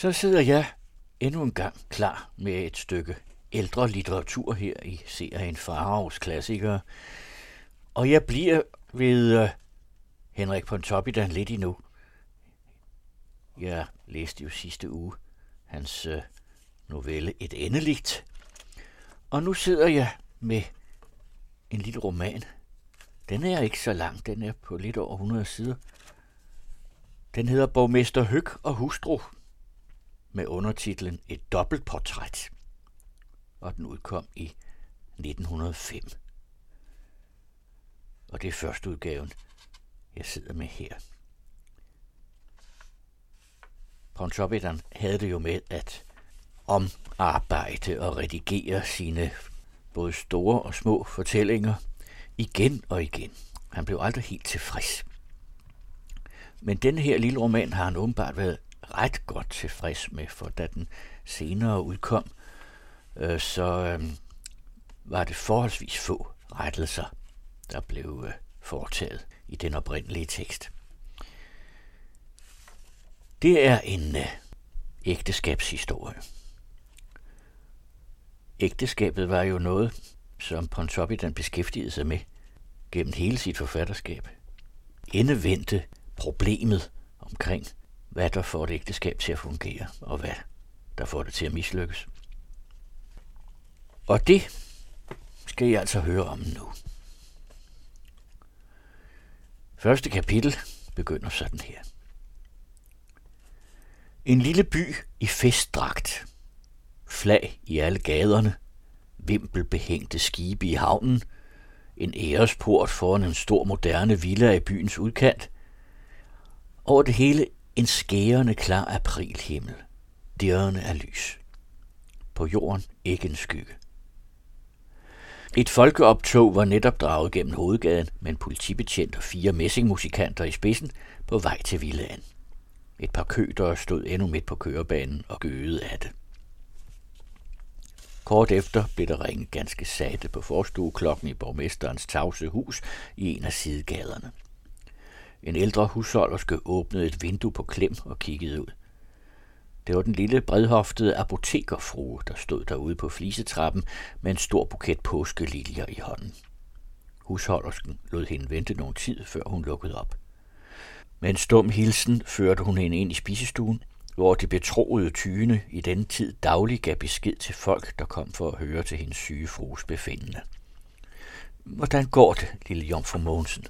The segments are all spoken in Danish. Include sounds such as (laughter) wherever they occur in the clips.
Så sidder jeg endnu en gang klar med et stykke ældre litteratur her i serien Faraos klassikere. Og jeg bliver ved uh, Henrik Pontoppidan lidt endnu. Jeg læste jo sidste uge hans uh, novelle Et endeligt. Og nu sidder jeg med en lille roman. Den er ikke så lang, den er på lidt over 100 sider. Den hedder Borgmester Høg og Hustru med undertitlen Et dobbeltportræt, og den udkom i 1905. Og det er første udgaven, jeg sidder med her. Pontoppidan havde det jo med at omarbejde og redigere sine både store og små fortællinger igen og igen. Han blev aldrig helt tilfreds. Men den her lille roman har han åbenbart været ret godt tilfreds med, for da den senere udkom, øh, så øh, var det forholdsvis få rettelser, der blev øh, foretaget i den oprindelige tekst. Det er en øh, ægteskabshistorie. Ægteskabet var jo noget, som Pontoppidan beskæftigede sig med gennem hele sit forfatterskab. Endevendte problemet omkring hvad der får et ægteskab til at fungere, og hvad der får det til at mislykkes. Og det skal I altså høre om nu. Første kapitel begynder sådan her. En lille by i festdragt. Flag i alle gaderne. Vimpelbehængte skibe i havnen. En æresport foran en stor moderne villa i byens udkant. Over det hele en skærende klar aprilhimmel, dirrende af lys. På jorden ikke en skygge. Et folkeoptog var netop draget gennem hovedgaden med en politibetjent og fire messingmusikanter i spidsen på vej til villaen. Et par kødere stod endnu midt på kørebanen og gøede af det. Kort efter blev der ringet ganske satte på forstueklokken i borgmesterens tavse hus i en af sidegaderne. En ældre husholderske åbnede et vindue på klem og kiggede ud. Det var den lille bredhoftede apotekerfrue, der stod derude på flisetrappen med en stor buket påskeliljer i hånden. Husholdersken lod hende vente nogen tid, før hun lukkede op. Med en stum hilsen førte hun hende ind i spisestuen, hvor de betroede tyne i den tid daglig gav besked til folk, der kom for at høre til hendes syge frues befindende. Hvordan går det, lille jomfru Mogensen?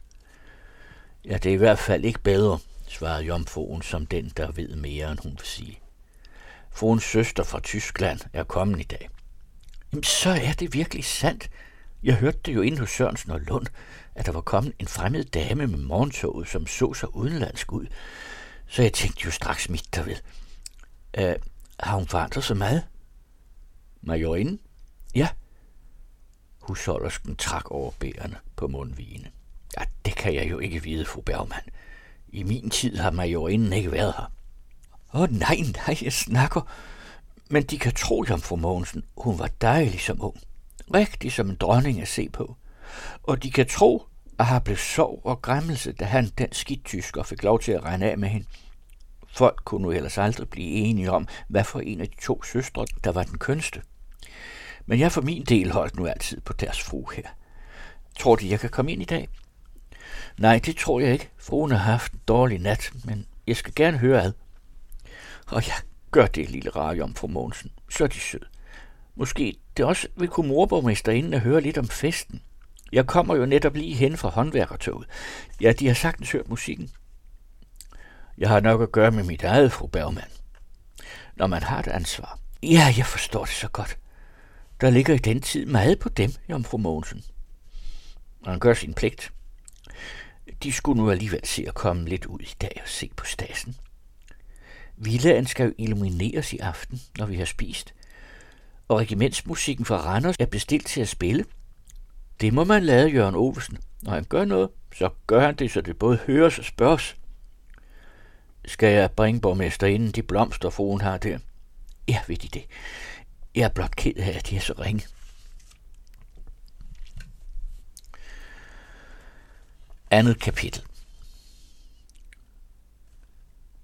Ja, det er i hvert fald ikke bedre, svarede jomfruen som den, der ved mere, end hun vil sige. Fruens søster fra Tyskland er kommet i dag. Jamen, så er det virkelig sandt. Jeg hørte det jo inde hos Sørensen og Lund, at der var kommet en fremmed dame med morgentoget, som så sig udenlandsk ud. Så jeg tænkte jo straks mit derved. Øh, har hun forandret så meget? Majorinden? Ja. Husholdersken trak over bærene på mundvigene. Ja, det kan jeg jo ikke vide, fru Bergmann. I min tid har majorinden ikke været her. Åh, oh, nej, nej, jeg snakker. Men de kan tro, fru Mogensen, hun var dejlig som ung. Rigtig som en dronning at se på. Og de kan tro, at har blev sov og græmmelse, da han, den skidt fik lov til at regne af med hende. Folk kunne nu ellers aldrig blive enige om, hvad for en af de to søstre, der var den kønste. Men jeg for min del holdt nu altid på deres fru her. Tror de, jeg kan komme ind i dag? Nej, det tror jeg ikke. Fruen har haft en dårlig nat, men jeg skal gerne høre ad. Og jeg gør det, lille rarium, fru Mogensen. Så er de sød. Måske det også vil kunne morborgmesterinde at høre lidt om festen. Jeg kommer jo netop lige hen fra håndværkertoget. Ja, de har sagtens hørt musikken. Jeg har nok at gøre med mit eget, fru Bergmann. Når man har et ansvar. Ja, jeg forstår det så godt. Der ligger i den tid meget på dem, jomfru Mogensen. Han gør sin pligt. De skulle nu alligevel se at komme lidt ud i dag og se på stassen. Villaen skal jo illumineres i aften, når vi har spist. Og regimentsmusikken fra Randers er bestilt til at spille. Det må man lade Jørgen Ovesen. Når han gør noget, så gør han det, så det både høres og spørges. Skal jeg bringe borgmesterinden de blomster, fruen har der? Ja, ved de det. Jeg er blot ked af, at de er så ringe. Andet kapitel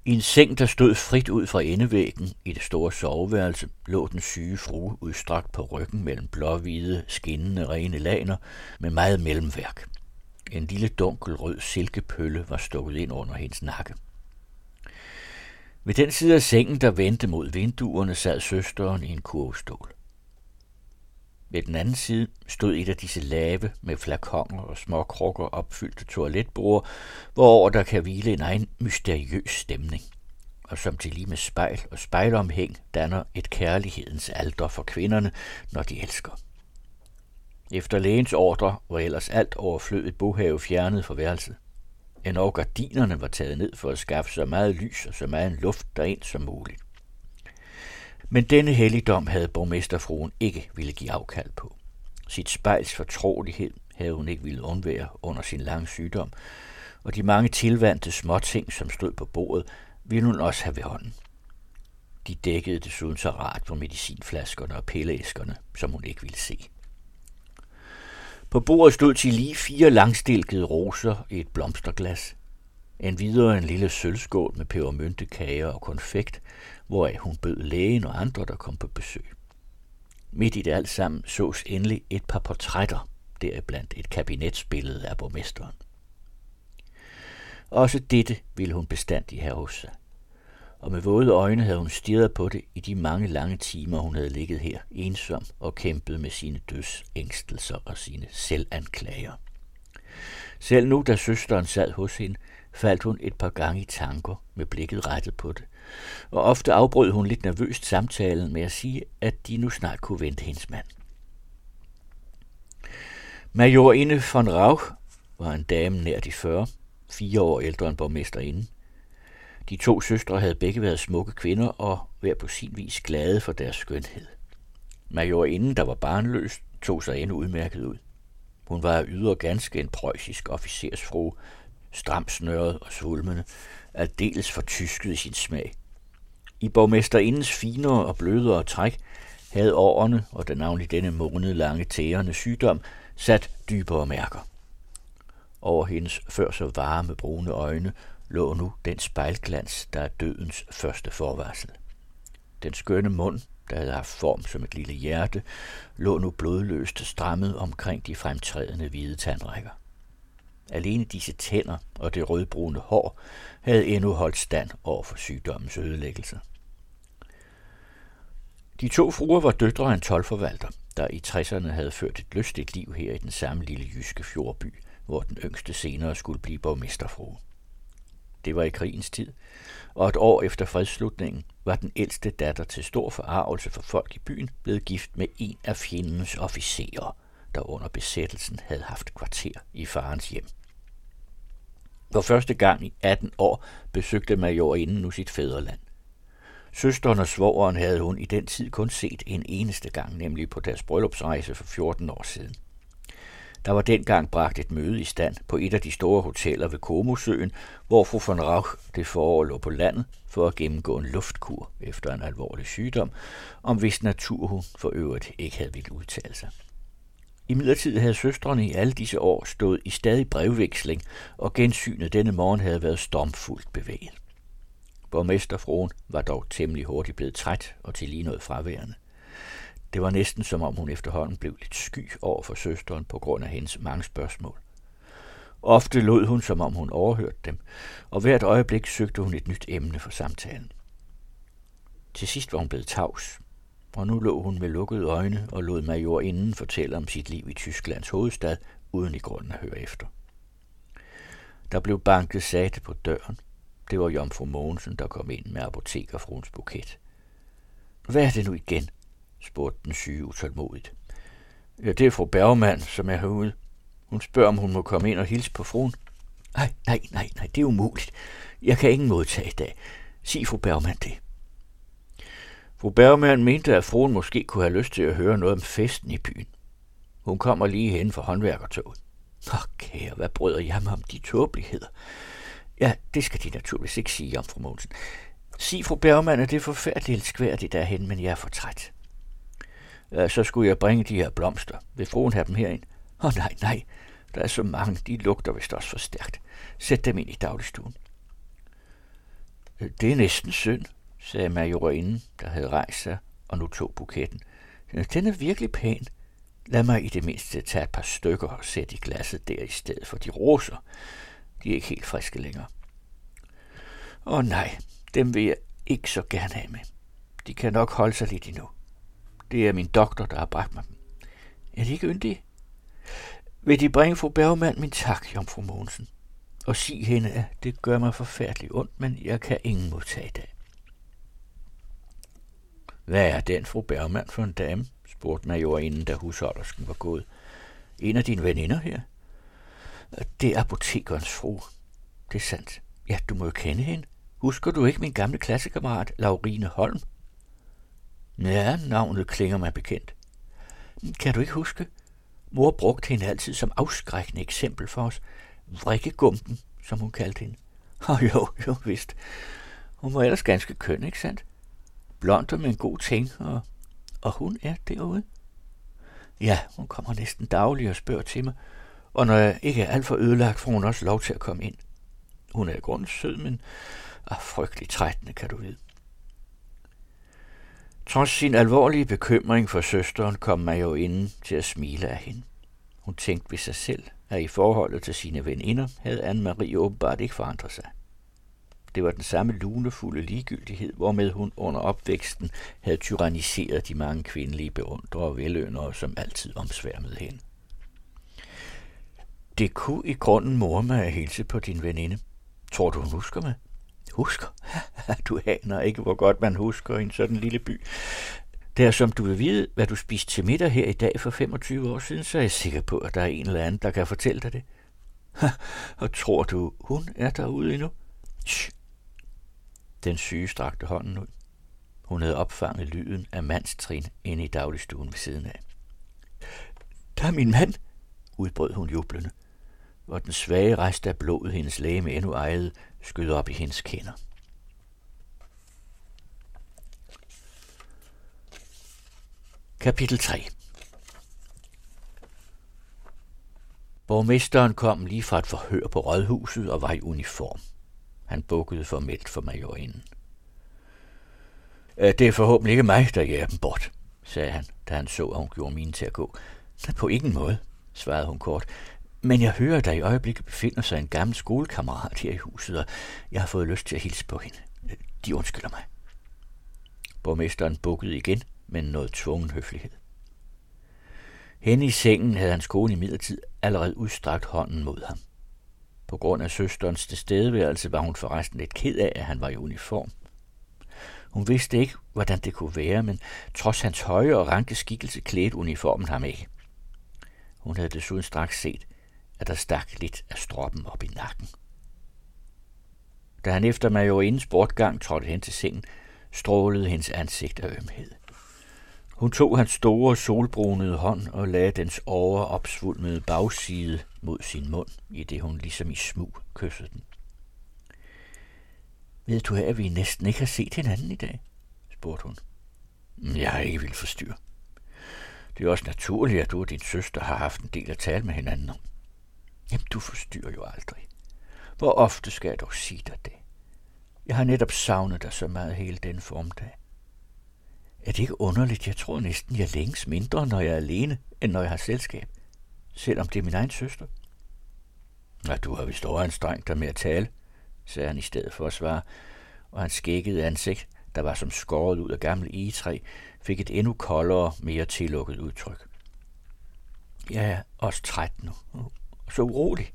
I en seng, der stod frit ud fra endevæggen i det store soveværelse, lå den syge frue udstrakt på ryggen mellem blåhvide, skinnende rene laner med meget mellemværk. En lille dunkel rød silkepølle var stukket ind under hendes nakke. Ved den side af sengen, der vendte mod vinduerne, sad søsteren i en kurvestol. Ved den anden side stod et af disse lave med flakonger og små krukker opfyldte toiletbord, hvor der kan hvile en egen mysteriøs stemning, og som til lige med spejl og spejlomhæng danner et kærlighedens alter for kvinderne, når de elsker. Efter lægens ordre var ellers alt overflødet bohave fjernet fra værelset. Endnu gardinerne var taget ned for at skaffe så meget lys og så meget luft derind som muligt. Men denne helligdom havde borgmesterfruen ikke ville give afkald på. Sit spejls fortrolighed havde hun ikke ville undvære under sin lange sygdom, og de mange tilvandte småting, som stod på bordet, ville hun også have ved hånden. De dækkede desuden så rart på medicinflaskerne og pilleæskerne, som hun ikke ville se. På bordet stod til lige fire langstilkede roser i et blomsterglas. En videre en lille sølvskål med pebermyntekager og konfekt, hvoraf hun bød lægen og andre, der kom på besøg. Midt i det alt sammen sås endelig et par portrætter, deriblandt et kabinetsbillede af borgmesteren. Også dette ville hun bestandig have hos sig. Og med våde øjne havde hun stirret på det i de mange lange timer, hun havde ligget her, ensom og kæmpet med sine dødsængstelser og sine selvanklager. Selv nu, da søsteren sad hos hende, faldt hun et par gange i tanker med blikket rettet på det, og ofte afbrød hun lidt nervøst samtalen med at sige, at de nu snart kunne vente hendes mand. Majorinde von Rauch var en dame nær de 40, fire år ældre end borgmesterinde. De to søstre havde begge været smukke kvinder og hver på sin vis glade for deres skønhed. Majorinden, der var barnløs, tog sig endnu udmærket ud. Hun var yder ganske en preussisk officersfru, stramt snøret og svulmende, aldeles fortysket i sin smag. I borgmesterindens finere og blødere træk havde årene og den navnlig denne måned lange tærende sygdom sat dybere mærker. Over hendes før så varme brune øjne lå nu den spejlglans, der er dødens første forvarsel. Den skønne mund, der havde haft form som et lille hjerte, lå nu blodløst strammet omkring de fremtrædende hvide tandrækker. Alene disse tænder og det rødbrune hår havde endnu holdt stand over for sygdommens ødelæggelse. De to fruer var døtre af en tolvforvalter, der i 60'erne havde ført et lystigt liv her i den samme lille jyske fjordby, hvor den yngste senere skulle blive borgmesterfrue. Det var i krigens tid, og et år efter fredsslutningen var den ældste datter til stor forarvelse for folk i byen blevet gift med en af fjendens officerer, der under besættelsen havde haft kvarter i farens hjem. For første gang i 18 år besøgte majorinden nu sit fædreland. Søsteren og svogeren havde hun i den tid kun set en eneste gang, nemlig på deres bryllupsrejse for 14 år siden. Der var dengang bragt et møde i stand på et af de store hoteller ved Komosøen, hvor fru von Rauch det forår lå på landet for at gennemgå en luftkur efter en alvorlig sygdom, om hvis natur hun for øvrigt ikke havde ville udtale sig. I midlertid havde søstrene i alle disse år stået i stadig brevveksling, og gensynet denne morgen havde været stormfuldt bevæget. Borgmesterfruen var dog temmelig hurtigt blevet træt og til lige noget fraværende. Det var næsten som om hun efterhånden blev lidt sky over for søsteren på grund af hendes mange spørgsmål. Ofte lod hun, som om hun overhørte dem, og hvert øjeblik søgte hun et nyt emne for samtalen. Til sidst var hun blevet tavs, og nu lå hun med lukkede øjne og lod major inden fortælle om sit liv i Tysklands hovedstad, uden i grunden at høre efter. Der blev banket sagte på døren. Det var Jomfru Mogensen, der kom ind med apotekerfruens buket. Hvad er det nu igen? spurgte den syge utålmodigt. Ja, det er fru Bergmann, som er herude. Hun spørger, om hun må komme ind og hilse på fruen. Nej, nej, nej, nej, det er umuligt. Jeg kan ingen modtage i dag. Sig fru Bergmann det. Fru Bergmann mente, at fruen måske kunne have lyst til at høre noget om festen i byen. Hun kommer lige hen for håndværkertoget. Åh, kære, hvad bryder jeg mig om de tåbeligheder? Ja, det skal de naturligvis ikke sige om fru Mogensen. Sig fru Bergmann, at det er forfærdeligt elskværdigt derhen, men jeg er for træt. Ja, så skulle jeg bringe de her blomster. Vil fruen have dem herind? Åh oh, nej, nej. Der er så mange, de lugter vist også for stærkt. Sæt dem ind i dagligstuen. Det er næsten synd, sagde majorinden, der havde rejst sig og nu tog buketten. Den er virkelig pæn. Lad mig i det mindste tage et par stykker og sætte i glasset der i stedet for de roser. De er ikke helt friske længere. Åh nej, dem vil jeg ikke så gerne have med. De kan nok holde sig lidt endnu. Det er min doktor, der har bragt mig dem. Er de ikke yndige? Vil de bringe fru Bergman min tak, jomfru Mogensen? Og sig hende, at det gør mig forfærdeligt ondt, men jeg kan ingen modtage det. Hvad er den fru Bergmann, for en dame? spurgte majorinden, da husholdersken var gået. En af dine veninder her? Det er apotekerens fru. Det er sandt. Ja, du må jo kende hende. Husker du ikke min gamle klassekammerat, Laurine Holm? Ja, navnet klinger mig bekendt. Kan du ikke huske? Mor brugte hende altid som afskrækkende eksempel for os. Vrikkegumpen, som hun kaldte hende. Og oh, jo, jo, vist. Hun var ellers ganske køn, ikke sandt? Blond og med en god ting, og, og hun er derude. Ja, hun kommer næsten dagligt og spørger til mig, og når jeg ikke er alt for ødelagt, får hun også lov til at komme ind. Hun er i grunden sød, men er frygtelig trættende, kan du vide. Trods sin alvorlige bekymring for søsteren kom man jo inden til at smile af hende. Hun tænkte ved sig selv, at i forholdet til sine veninder havde Anne-Marie åbenbart ikke forandret sig. Det var den samme lunefulde ligegyldighed, hvormed hun under opvæksten havde tyranniseret de mange kvindelige beundrere og velønere, som altid omsværmede hende. Det kunne i grunden mor mig at hilse på din veninde. Tror du, hun husker mig? Husker? (laughs) du aner ikke, hvor godt man husker i en sådan lille by. Der som du vil vide, hvad du spiste til middag her i dag for 25 år siden, så er jeg sikker på, at der er en eller anden, der kan fortælle dig det. (laughs) Og tror du, hun er derude endnu? Shh. Den syge strakte hånden ud. Hun havde opfanget lyden af mandstrin inde i dagligstuen ved siden af. Der er min mand, udbrød hun jublende, hvor den svage rest af blodet hendes læge endnu ejede skød op i hendes kender. Kapitel 3 Borgmesteren kom lige fra et forhør på rådhuset og var i uniform. Han bukkede formelt for majorinden. Øh, det er forhåbentlig ikke mig, der jager dem bort, sagde han, da han så, at hun gjorde mine til at gå. På ingen måde, svarede hun kort. Men jeg hører, at der i øjeblikket befinder sig en gammel skolekammerat her i huset, og jeg har fået lyst til at hilse på hende. De undskylder mig. Borgmesteren bukkede igen, men noget tvungen høflighed. Henne i sengen havde hans kone i midlertid allerede udstrakt hånden mod ham. På grund af søsterens tilstedeværelse var hun forresten lidt ked af, at han var i uniform. Hun vidste ikke, hvordan det kunne være, men trods hans høje og ranke skikkelse klædte uniformen ham ikke. Hun havde desuden straks set, at der stak lidt af stroppen op i nakken. Da han efter majorindens bortgang trådte hen til sengen, strålede hendes ansigt af ømhed. Hun tog hans store solbrunede hånd og lagde dens overopsvulmede bagside mod sin mund, i det hun ligesom i smug kyssede den. Ved du at vi næsten ikke har set hinanden i dag? spurgte hun. Mm, jeg har ikke vil forstyrre. Det er også naturligt, at du og din søster har haft en del at tale med hinanden om. Jamen, du forstyrrer jo aldrig. Hvor ofte skal jeg dog sige dig det? Jeg har netop savnet dig så meget hele den formdag. Er det ikke underligt? Jeg tror næsten, jeg længes mindre, når jeg er alene, end når jeg har selskab. Selvom det er min egen søster. Ja, du har vist overanstrengt dig med at tale, sagde han i stedet for at svare, og hans skækkede ansigt, der var som skåret ud af gammel egetræ, fik et endnu koldere, mere tillukket udtryk. Jeg er også træt nu, så urolig,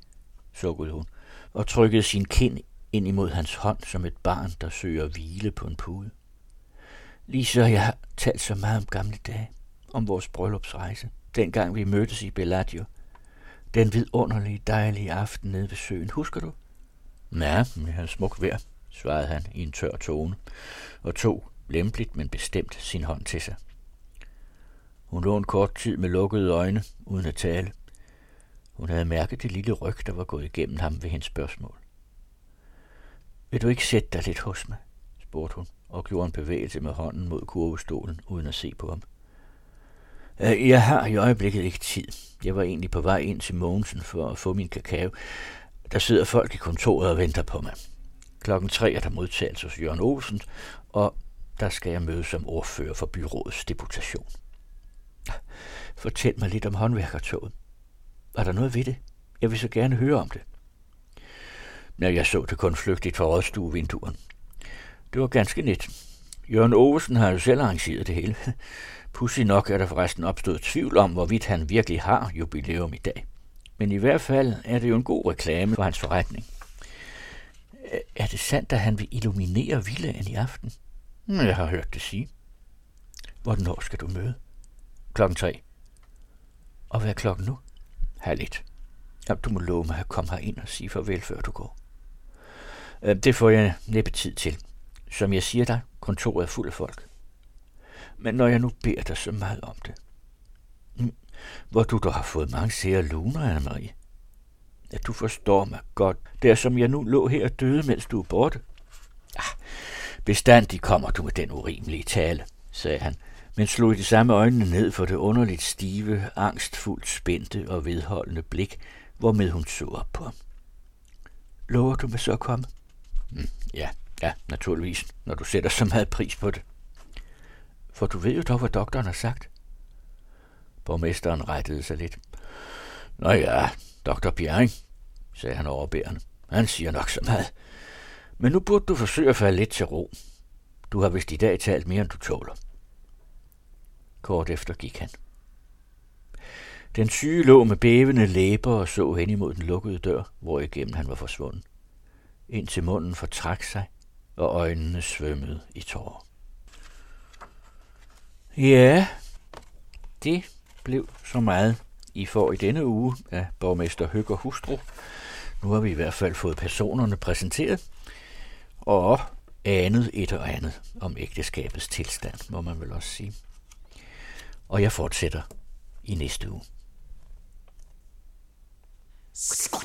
sukkede hun, og trykkede sin kind ind imod hans hånd som et barn, der søger hvile på en pude. Lige så jeg har talt så meget om gamle dage, om vores bryllupsrejse, dengang vi mødtes i Bellagio. Den vidunderlige, dejlige aften nede ved søen, husker du? Ja, det er smuk vejr, svarede han i en tør tone, og tog, lempeligt men bestemt, sin hånd til sig. Hun lå en kort tid med lukkede øjne, uden at tale. Hun havde mærket det lille ryg, der var gået igennem ham ved hendes spørgsmål. Vil du ikke sætte dig lidt hos mig? Spurgte hun og gjorde en bevægelse med hånden mod kurvestolen, uden at se på ham. Øh, jeg har i øjeblikket ikke tid. Jeg var egentlig på vej ind til Mogensen for at få min kakao. Der sidder folk i kontoret og venter på mig. Klokken tre er der modtagelse hos Jørgen Olsen, og der skal jeg møde som ordfører for byrådets deputation. Fortæl mig lidt om håndværkertoget. Var der noget ved det? Jeg vil så gerne høre om det. Når jeg så det kun flygtigt fra rådstuevinduerne. Det var ganske net. Jørgen Ovesen har jo selv arrangeret det hele. (laughs) Pussy nok er der forresten opstået tvivl om, hvorvidt han virkelig har jubilæum i dag. Men i hvert fald er det jo en god reklame for hans forretning. Er det sandt, at han vil illuminere villaen i aften? Jeg har hørt det sige. Hvornår skal du møde? Klokken tre. Og hvad er klokken nu? Halv et. Jamen, du må love mig at komme ind og sige farvel, før du går. Øh, det får jeg næppe tid til. Som jeg siger dig, kontoret er fuld af folk. Men når jeg nu beder dig så meget om det, hm, hvor du dog har fået mange sære luner, Anne-Marie. at du forstår mig godt. Det er som jeg nu lå her og døde, mens du er borte. Ah, bestandig kommer du med den urimelige tale, sagde han, men slog i de samme øjnene ned for det underligt stive, angstfuldt spændte og vedholdende blik, hvormed hun så op på ham. Lover du mig så at komme? Mm, hm, ja, ja, naturligvis, når du sætter så meget pris på det. For du ved jo dog, hvad doktoren har sagt. Borgmesteren rettede sig lidt. Nå ja, doktor Bjerring, sagde han overbærende. Han siger nok så meget. Men nu burde du forsøge at falde lidt til ro. Du har vist i dag talt mere, end du tåler. Kort efter gik han. Den syge lå med bævende læber og så hen imod den lukkede dør, hvor igennem han var forsvundet. Indtil munden fortrak sig, og øjnene svømmede i tårer. Ja, det blev så meget, I får i denne uge af borgmester Høgger Hustru. Nu har vi i hvert fald fået personerne præsenteret, og anet et og andet om ægteskabets tilstand, må man vel også sige. Og jeg fortsætter i næste uge. Du